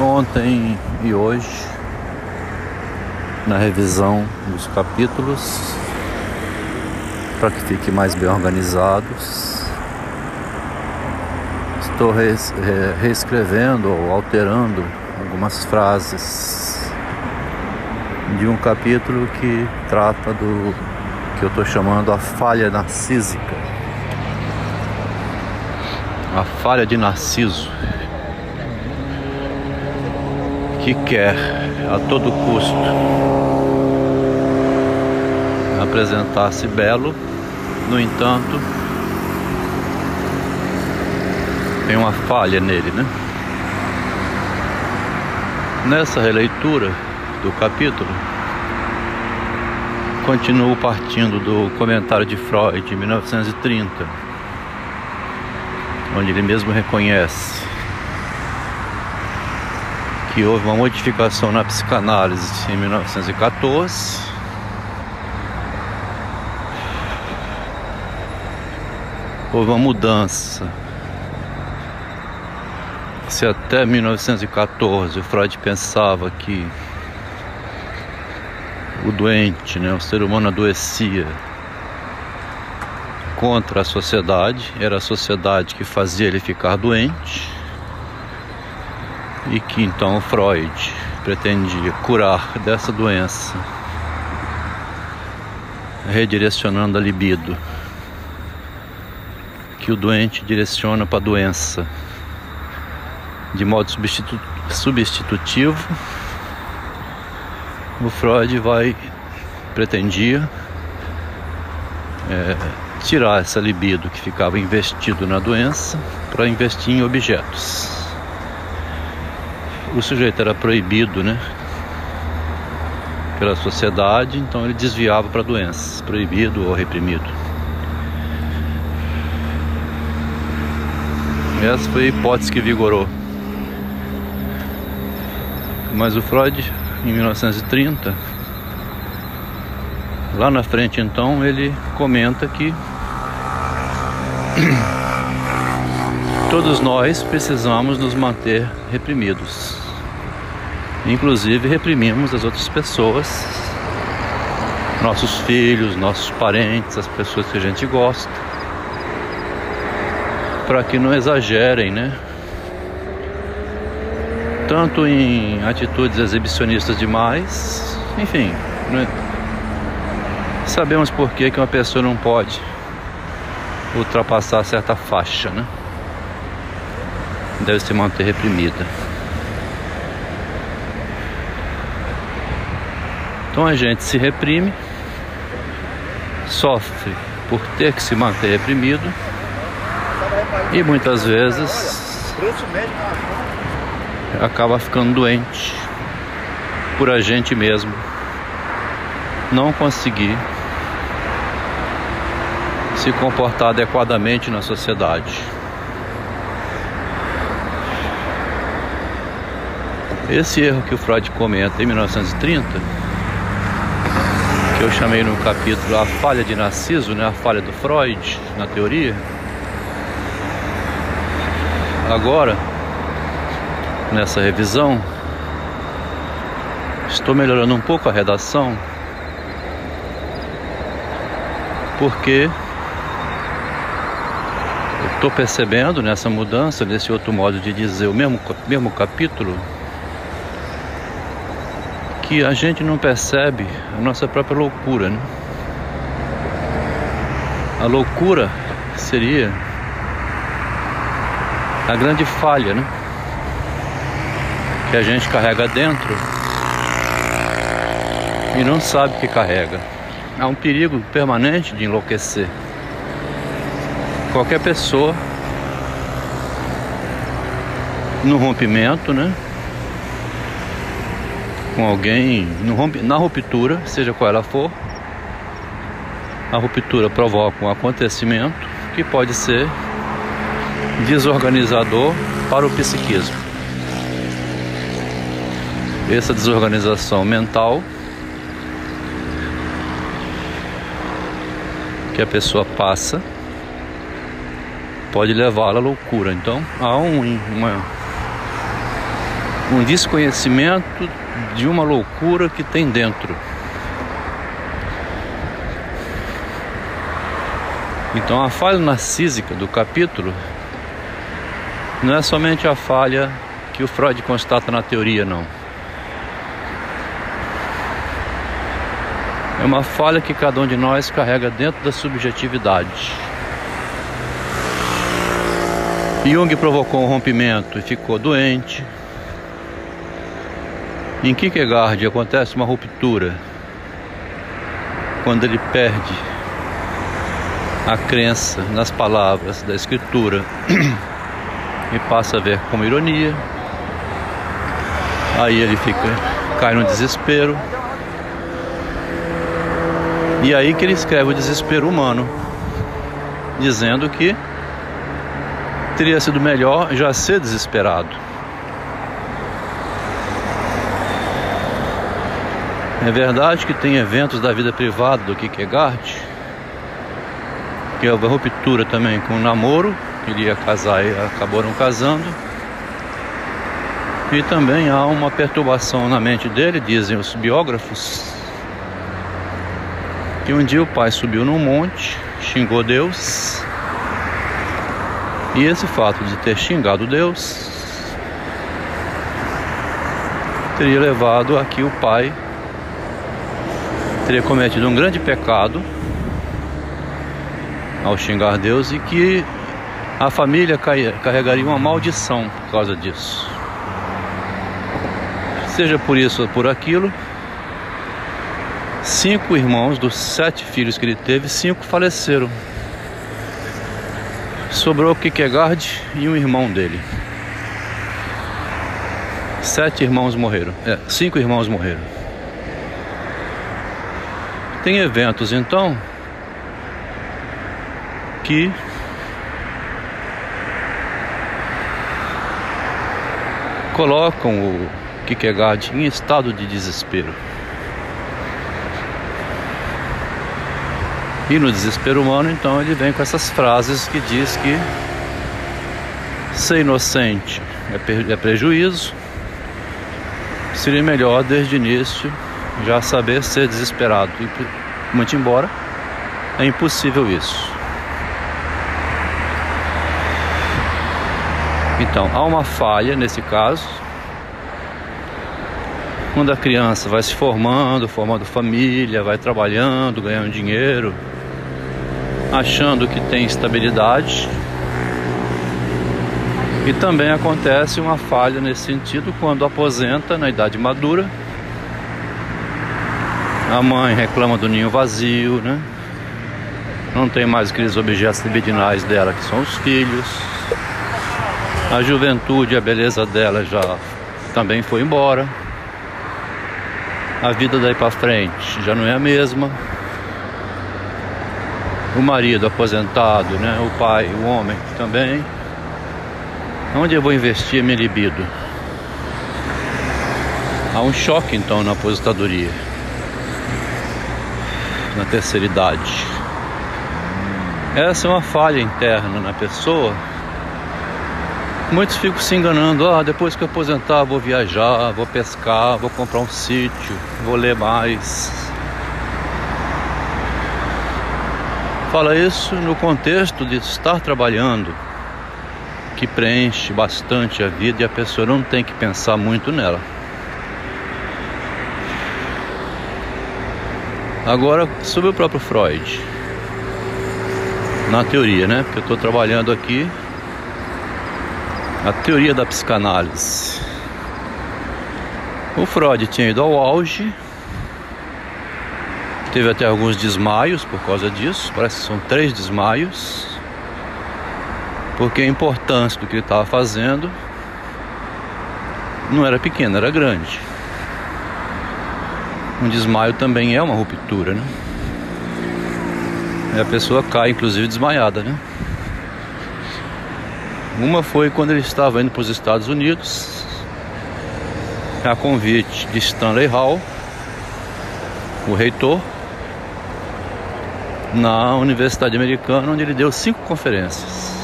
Ontem e hoje, na revisão dos capítulos, para que fique mais bem organizados, estou reescrevendo ou alterando algumas frases de um capítulo que trata do que eu estou chamando a falha narcísica. A falha de Narciso, que quer a todo custo apresentar-se belo, no entanto, tem uma falha nele, né? Nessa releitura do capítulo, continuo partindo do comentário de Freud de 1930, onde ele mesmo reconhece que houve uma modificação na psicanálise em 1914. Houve uma mudança. Se até 1914 o Freud pensava que o doente, né, o ser humano adoecia contra a sociedade, era a sociedade que fazia ele ficar doente e que então Freud pretendia curar dessa doença, redirecionando a libido que o doente direciona para a doença de modo substitu substitutivo o Freud vai pretendia é, tirar essa libido que ficava investido na doença para investir em objetos. O sujeito era proibido, né? Pela sociedade, então ele desviava para doenças, proibido ou reprimido. Essa foi a hipótese que vigorou. Mas o Freud em 1930. Lá na frente, então, ele comenta que todos nós precisamos nos manter reprimidos. Inclusive, reprimimos as outras pessoas, nossos filhos, nossos parentes, as pessoas que a gente gosta, para que não exagerem, né? tanto em atitudes exibicionistas demais, enfim, né? sabemos por que, que uma pessoa não pode ultrapassar certa faixa, né? Deve se manter reprimida. Então a gente se reprime, sofre por ter que se manter reprimido e muitas vezes acaba ficando doente por a gente mesmo não conseguir se comportar adequadamente na sociedade. Esse erro que o Freud comenta em 1930, que eu chamei no capítulo A Falha de Narciso, né, a falha do Freud na teoria, agora nessa revisão. Estou melhorando um pouco a redação porque estou percebendo nessa mudança, nesse outro modo de dizer o mesmo, mesmo capítulo, que a gente não percebe a nossa própria loucura. Né? A loucura seria a grande falha, né? que a gente carrega dentro e não sabe que carrega. Há um perigo permanente de enlouquecer. Qualquer pessoa no rompimento, né? Com alguém na ruptura, seja qual ela for, a ruptura provoca um acontecimento que pode ser desorganizador para o psiquismo essa desorganização mental que a pessoa passa pode levá-la à loucura. Então há um, uma, um desconhecimento de uma loucura que tem dentro. Então a falha narcísica do capítulo não é somente a falha que o Freud constata na teoria, não. É uma falha que cada um de nós carrega dentro da subjetividade. Jung provocou um rompimento e ficou doente. Em Kierkegaard acontece uma ruptura quando ele perde a crença nas palavras da escritura e passa a ver como ironia. Aí ele fica cai no desespero. E aí que ele escreve o desespero humano, dizendo que teria sido melhor já ser desesperado. É verdade que tem eventos da vida privada do Kierkegaard, que uma ruptura também com o namoro, ele ia casar e não casando. E também há uma perturbação na mente dele, dizem os biógrafos, que um dia o pai subiu num monte, xingou Deus, e esse fato de ter xingado Deus teria levado a que o pai teria cometido um grande pecado ao xingar Deus e que a família carregaria uma maldição por causa disso. Seja por isso ou por aquilo, cinco irmãos dos sete filhos que ele teve, cinco faleceram. Sobrou Kierkegaard e um irmão dele. Sete irmãos morreram. É, cinco irmãos morreram. Tem eventos então que colocam o Kierkegaard em estado de desespero. E no desespero humano, então, ele vem com essas frases que diz que ser inocente é, é prejuízo, seria melhor desde o início já saber ser desesperado. E, muito embora, é impossível isso. Então, há uma falha nesse caso, quando a criança vai se formando, formando família, vai trabalhando, ganhando dinheiro, achando que tem estabilidade. E também acontece uma falha nesse sentido quando aposenta na idade madura. A mãe reclama do ninho vazio, né? Não tem mais aqueles objetos libidinais dela que são os filhos. A juventude, a beleza dela já também foi embora. A vida daí para frente já não é a mesma o marido aposentado, né? o pai, o homem também. Onde eu vou investir minha libido? Há um choque então na aposentadoria, na terceira idade. Essa é uma falha interna na pessoa. Muitos ficam se enganando, ah, depois que eu aposentar vou viajar, vou pescar, vou comprar um sítio, vou ler mais. Fala isso no contexto de estar trabalhando, que preenche bastante a vida e a pessoa não tem que pensar muito nela. Agora, sobre o próprio Freud, na teoria, né? Porque eu estou trabalhando aqui a teoria da psicanálise. O Freud tinha ido ao auge Teve até alguns desmaios por causa disso, parece que são três desmaios, porque a importância do que ele estava fazendo não era pequena, era grande. Um desmaio também é uma ruptura, né? E a pessoa cai, inclusive, desmaiada, né? Uma foi quando ele estava indo para os Estados Unidos, a convite de Stanley Hall, o reitor, na Universidade Americana, onde ele deu cinco conferências.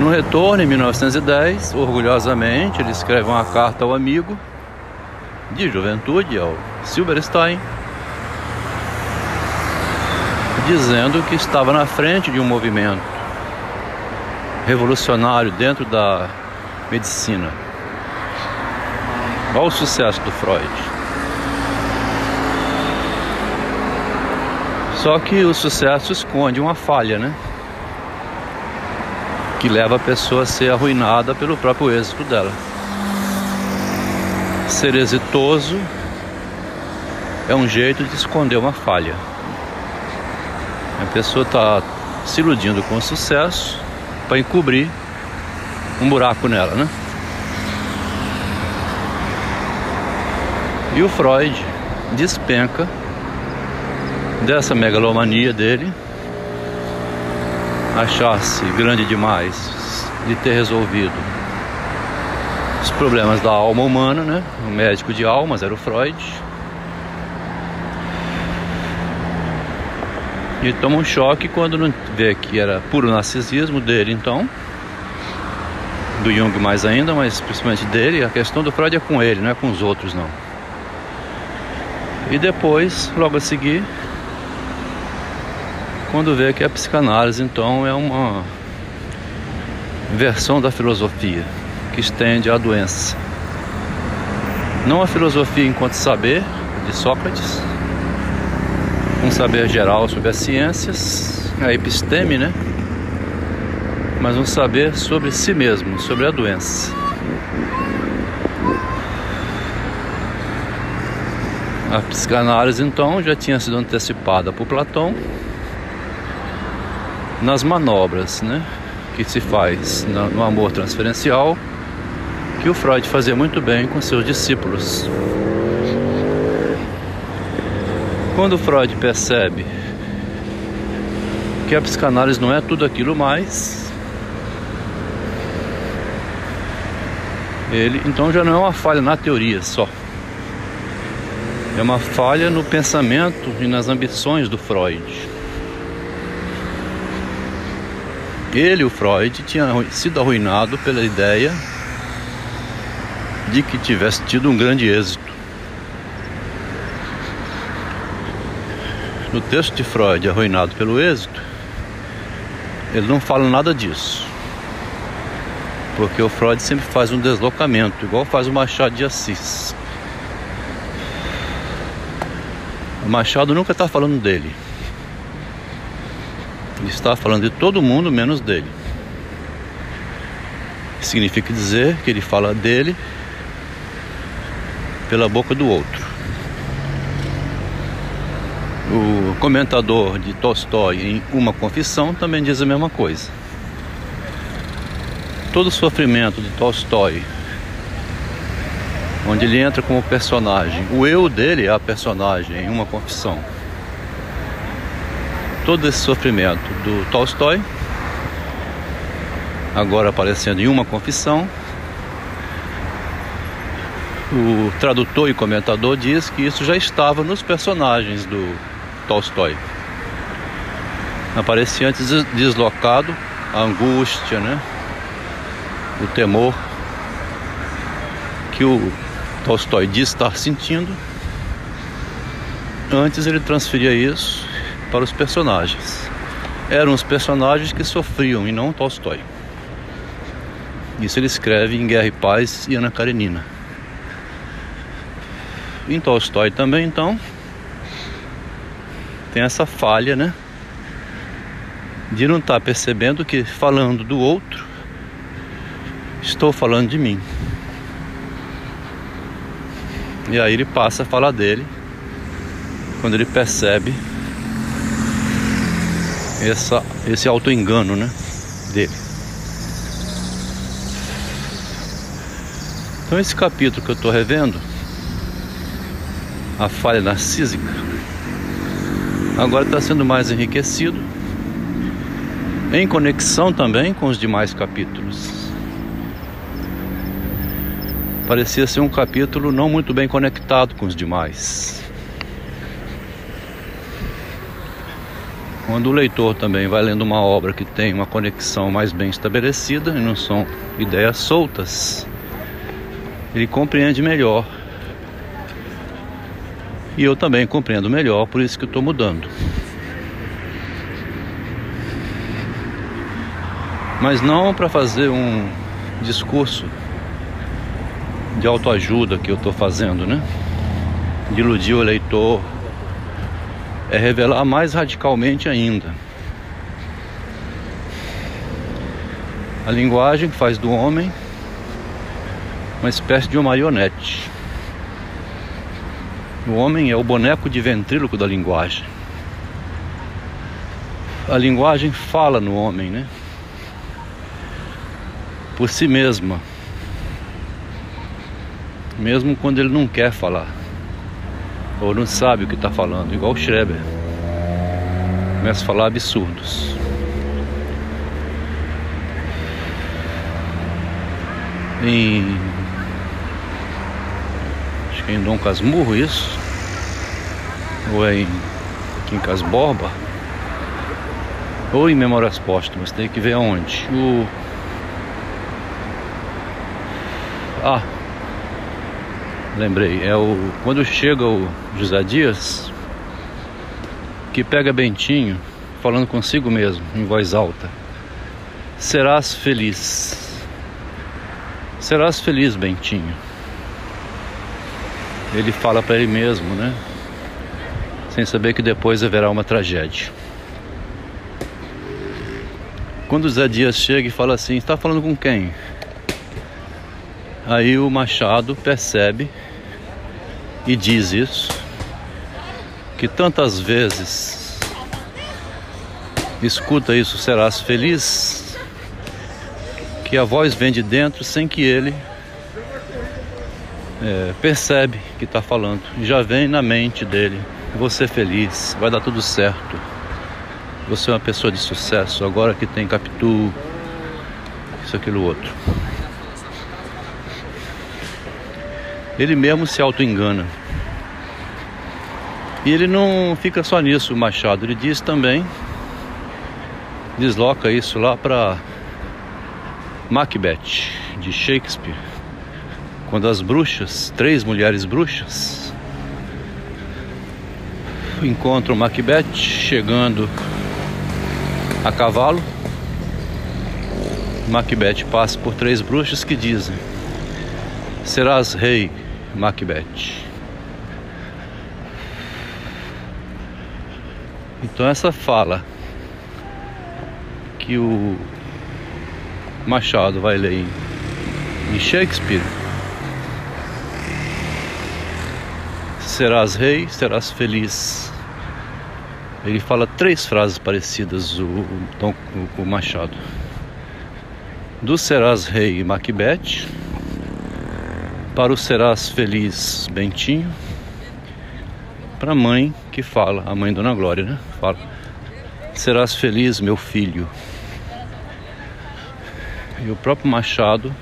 No retorno, em 1910, orgulhosamente, ele escreve uma carta ao amigo de juventude, ao Silberstein, dizendo que estava na frente de um movimento revolucionário dentro da medicina. Olha o sucesso do Freud. Só que o sucesso esconde uma falha, né? Que leva a pessoa a ser arruinada pelo próprio êxito dela. Ser exitoso é um jeito de esconder uma falha. A pessoa está se iludindo com o sucesso para encobrir um buraco nela, né? E o Freud despenca dessa megalomania dele, achar-se grande demais de ter resolvido problemas da alma humana, né? O médico de almas era o Freud. E toma um choque quando não vê que era puro narcisismo dele, então. Do Jung mais ainda, mas principalmente dele. A questão do Freud é com ele, não é com os outros, não. E depois, logo a seguir, quando vê que a psicanálise então é uma versão da filosofia que estende a doença. Não a filosofia enquanto saber de Sócrates, um saber geral sobre as ciências, a episteme, né? Mas um saber sobre si mesmo, sobre a doença. A psicanálise então já tinha sido antecipada por Platão nas manobras, né, que se faz no amor transferencial, que o Freud fazia muito bem com seus discípulos. Quando Freud percebe que a psicanálise não é tudo aquilo mais, ele então já não é uma falha na teoria só. É uma falha no pensamento e nas ambições do Freud. Ele, o Freud, tinha sido arruinado pela ideia de que tivesse tido um grande êxito. No texto de Freud, arruinado pelo êxito, ele não fala nada disso. Porque o Freud sempre faz um deslocamento, igual faz o Machado de Assis. O Machado nunca está falando dele. Ele está falando de todo mundo menos dele. Significa dizer que ele fala dele pela boca do outro. O comentador de Tolstói em Uma Confissão também diz a mesma coisa. Todo o sofrimento de Tolstói, onde ele entra como personagem, o eu dele é a personagem em Uma Confissão. Todo esse sofrimento do Tolstói, agora aparecendo em Uma Confissão, o tradutor e comentador diz que isso já estava nos personagens do Tolstói. Aparecia antes deslocado a angústia, né? o temor que o Tolstói diz estar sentindo. Antes ele transferia isso para os personagens. Eram os personagens que sofriam e não Tolstói. Isso ele escreve em Guerra e Paz e Ana Karenina. Em Tolstói também, então, tem essa falha, né? De não estar tá percebendo que falando do outro, estou falando de mim. E aí ele passa a falar dele quando ele percebe essa, esse auto-engano né, dele. Então esse capítulo que eu estou revendo, a falha narcísica, agora está sendo mais enriquecido, em conexão também com os demais capítulos. Parecia ser um capítulo não muito bem conectado com os demais. Quando o leitor também vai lendo uma obra que tem uma conexão mais bem estabelecida e não são ideias soltas, ele compreende melhor. E eu também compreendo melhor, por isso que estou mudando. Mas não para fazer um discurso de autoajuda que eu estou fazendo, né? De iludir o leitor, é revelar mais radicalmente ainda. A linguagem faz do homem uma espécie de uma marionete. O homem é o boneco de ventríloco da linguagem. A linguagem fala no homem, né? Por si mesma. Mesmo quando ele não quer falar. Ou não sabe o que está falando, igual o Schreber. Começa a falar absurdos. Em em Dom Casmurro isso? Ou em, aqui em Casborba? Ou em Memórias Póstumas, tem que ver aonde. O... Ah, lembrei, é o quando chega o José Dias que pega Bentinho falando consigo mesmo em voz alta. Serás feliz. Serás feliz, Bentinho ele fala para ele mesmo, né? Sem saber que depois haverá uma tragédia. Quando Zé Dias chega e fala assim: Está falando com quem? Aí o Machado percebe e diz isso, que tantas vezes escuta isso, serás feliz, que a voz vem de dentro sem que ele é, percebe que está falando, já vem na mente dele: você é feliz, vai dar tudo certo. Você é uma pessoa de sucesso, agora que tem Capitu, isso, aquilo, outro. Ele mesmo se auto-engana. E ele não fica só nisso, Machado. Ele diz também, desloca isso lá para Macbeth, de Shakespeare quando as bruxas, três mulheres bruxas, encontram Macbeth chegando a cavalo. Macbeth passa por três bruxas que dizem: Serás rei, Macbeth. Então, essa fala que o Machado vai ler em Shakespeare serás rei, serás feliz. Ele fala três frases parecidas, o, o, o Machado. Do serás rei Macbeth, para o serás feliz Bentinho, para a mãe que fala, a mãe Dona Glória, né? Fala, serás feliz meu filho. E o próprio Machado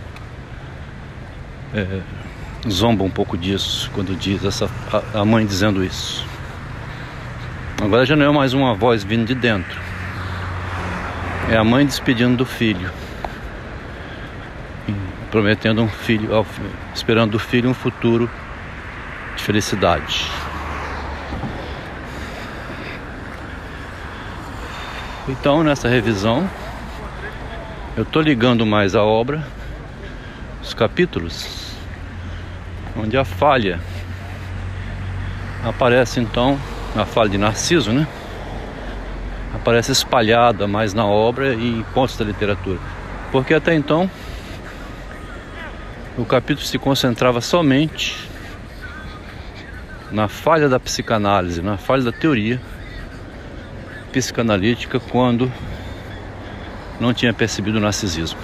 é, zomba um pouco disso quando diz essa a, mãe dizendo isso. Agora já não é mais uma voz vindo de dentro. É a mãe despedindo do filho. Prometendo um filho, esperando do filho um futuro de felicidade. Então, nessa revisão, eu estou ligando mais a obra, os capítulos, onde a falha aparece então, a falha de Narciso, né? Aparece espalhada mais na obra e em pontos da literatura. Porque até então o capítulo se concentrava somente na falha da psicanálise, na falha da teoria psicanalítica quando não tinha percebido o narcisismo.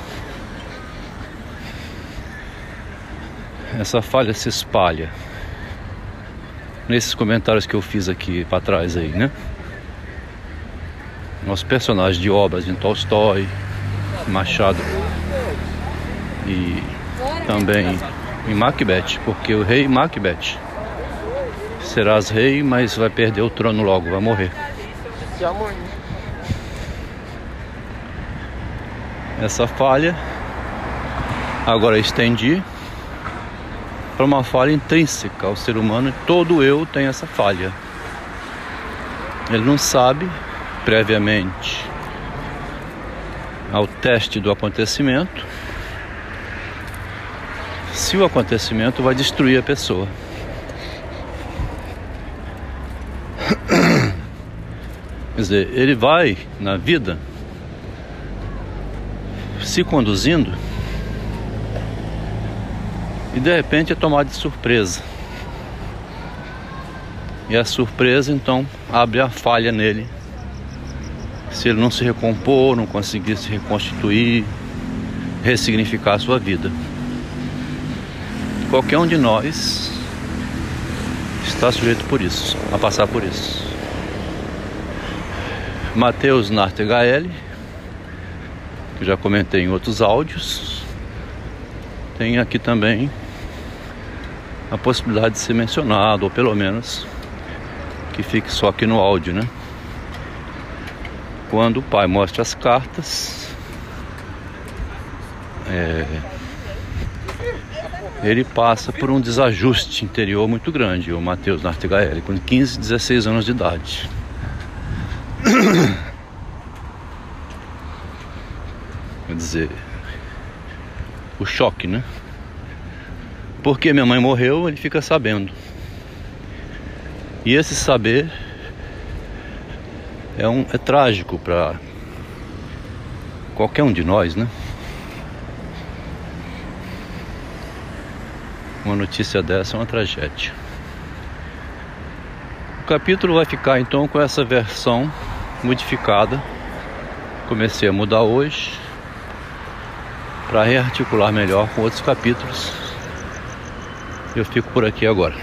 essa falha se espalha nesses comentários que eu fiz aqui para trás aí, né? Nosso personagens de obras de Tolstói, Machado e também em Macbeth, porque o rei Macbeth serás rei, mas vai perder o trono logo, vai morrer. Essa falha agora é estendi para uma falha intrínseca ao ser humano, todo eu tem essa falha. Ele não sabe previamente ao teste do acontecimento se o acontecimento vai destruir a pessoa. Quer dizer, ele vai na vida se conduzindo e de repente é tomado de surpresa. E a surpresa então abre a falha nele. Se ele não se recompor, não conseguir se reconstituir, ressignificar a sua vida. Qualquer um de nós está sujeito por isso, a passar por isso. Mateus Nartegaele, que já comentei em outros áudios, tem aqui também a possibilidade de ser mencionado, ou pelo menos que fique só aqui no áudio, né? Quando o pai mostra as cartas, é, ele passa por um desajuste interior muito grande, o Matheus Nartigaeli, com 15, 16 anos de idade. Quer dizer, o choque, né? Porque minha mãe morreu, ele fica sabendo. E esse saber é, um, é trágico para qualquer um de nós, né? Uma notícia dessa é uma tragédia. O capítulo vai ficar então com essa versão modificada. Comecei a mudar hoje para rearticular melhor com outros capítulos eu fico por aqui agora.